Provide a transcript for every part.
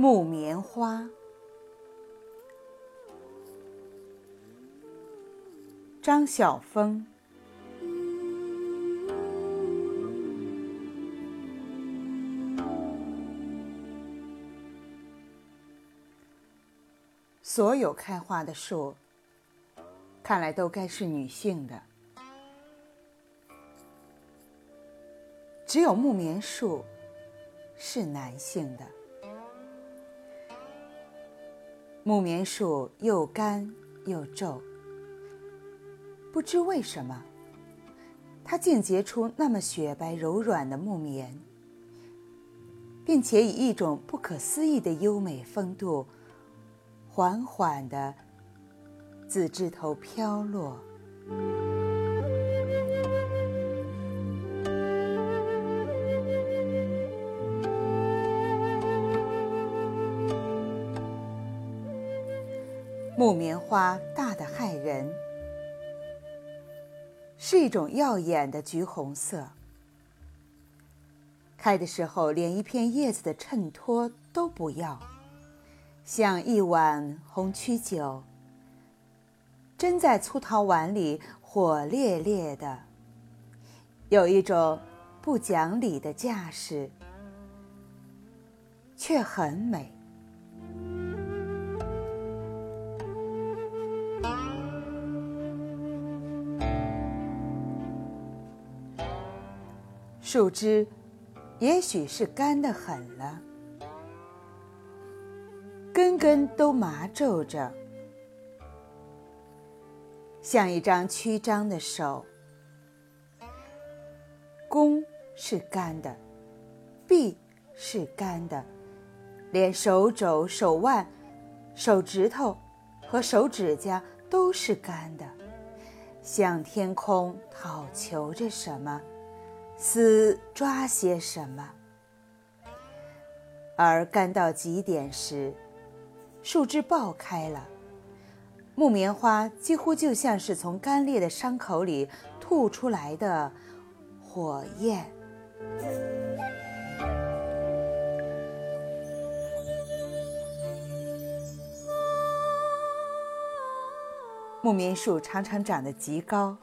木棉花，张晓峰。所有开花的树，看来都该是女性的，只有木棉树是男性的。木棉树又干又皱，不知为什么，它竟结出那么雪白柔软的木棉，并且以一种不可思议的优美风度，缓缓地自枝头飘落。木棉花大得骇人，是一种耀眼的橘红色。开的时候连一片叶子的衬托都不要，像一碗红曲酒，斟在粗陶碗里，火烈烈的，有一种不讲理的架势，却很美。树枝也许是干得很了，根根都麻皱着，像一张曲张的手。弓是干的，臂是干的，连手肘、手腕、手指头和手指甲都是干的，向天空讨求着什么。似抓些什么，而干到极点时，树枝爆开了，木棉花几乎就像是从干裂的伤口里吐出来的火焰。木棉树常常长得极高。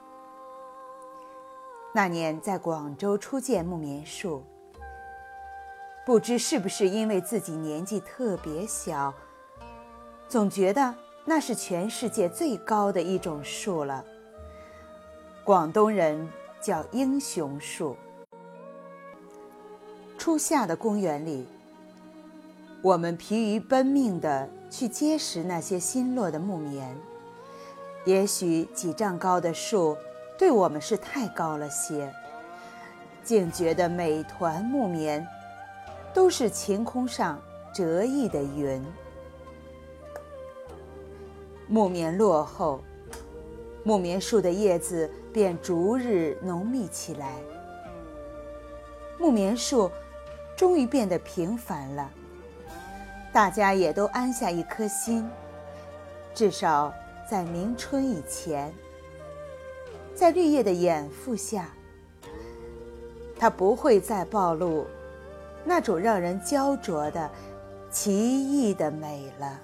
那年在广州初见木棉树，不知是不是因为自己年纪特别小，总觉得那是全世界最高的一种树了。广东人叫英雄树。初夏的公园里，我们疲于奔命地去结识那些新落的木棉，也许几丈高的树。对我们是太高了些，竟觉得每团木棉都是晴空上折翼的云。木棉落后，木棉树的叶子便逐日浓密起来。木棉树终于变得平凡了，大家也都安下一颗心，至少在明春以前。在绿叶的掩覆下，它不会再暴露那种让人焦灼的奇异的美了。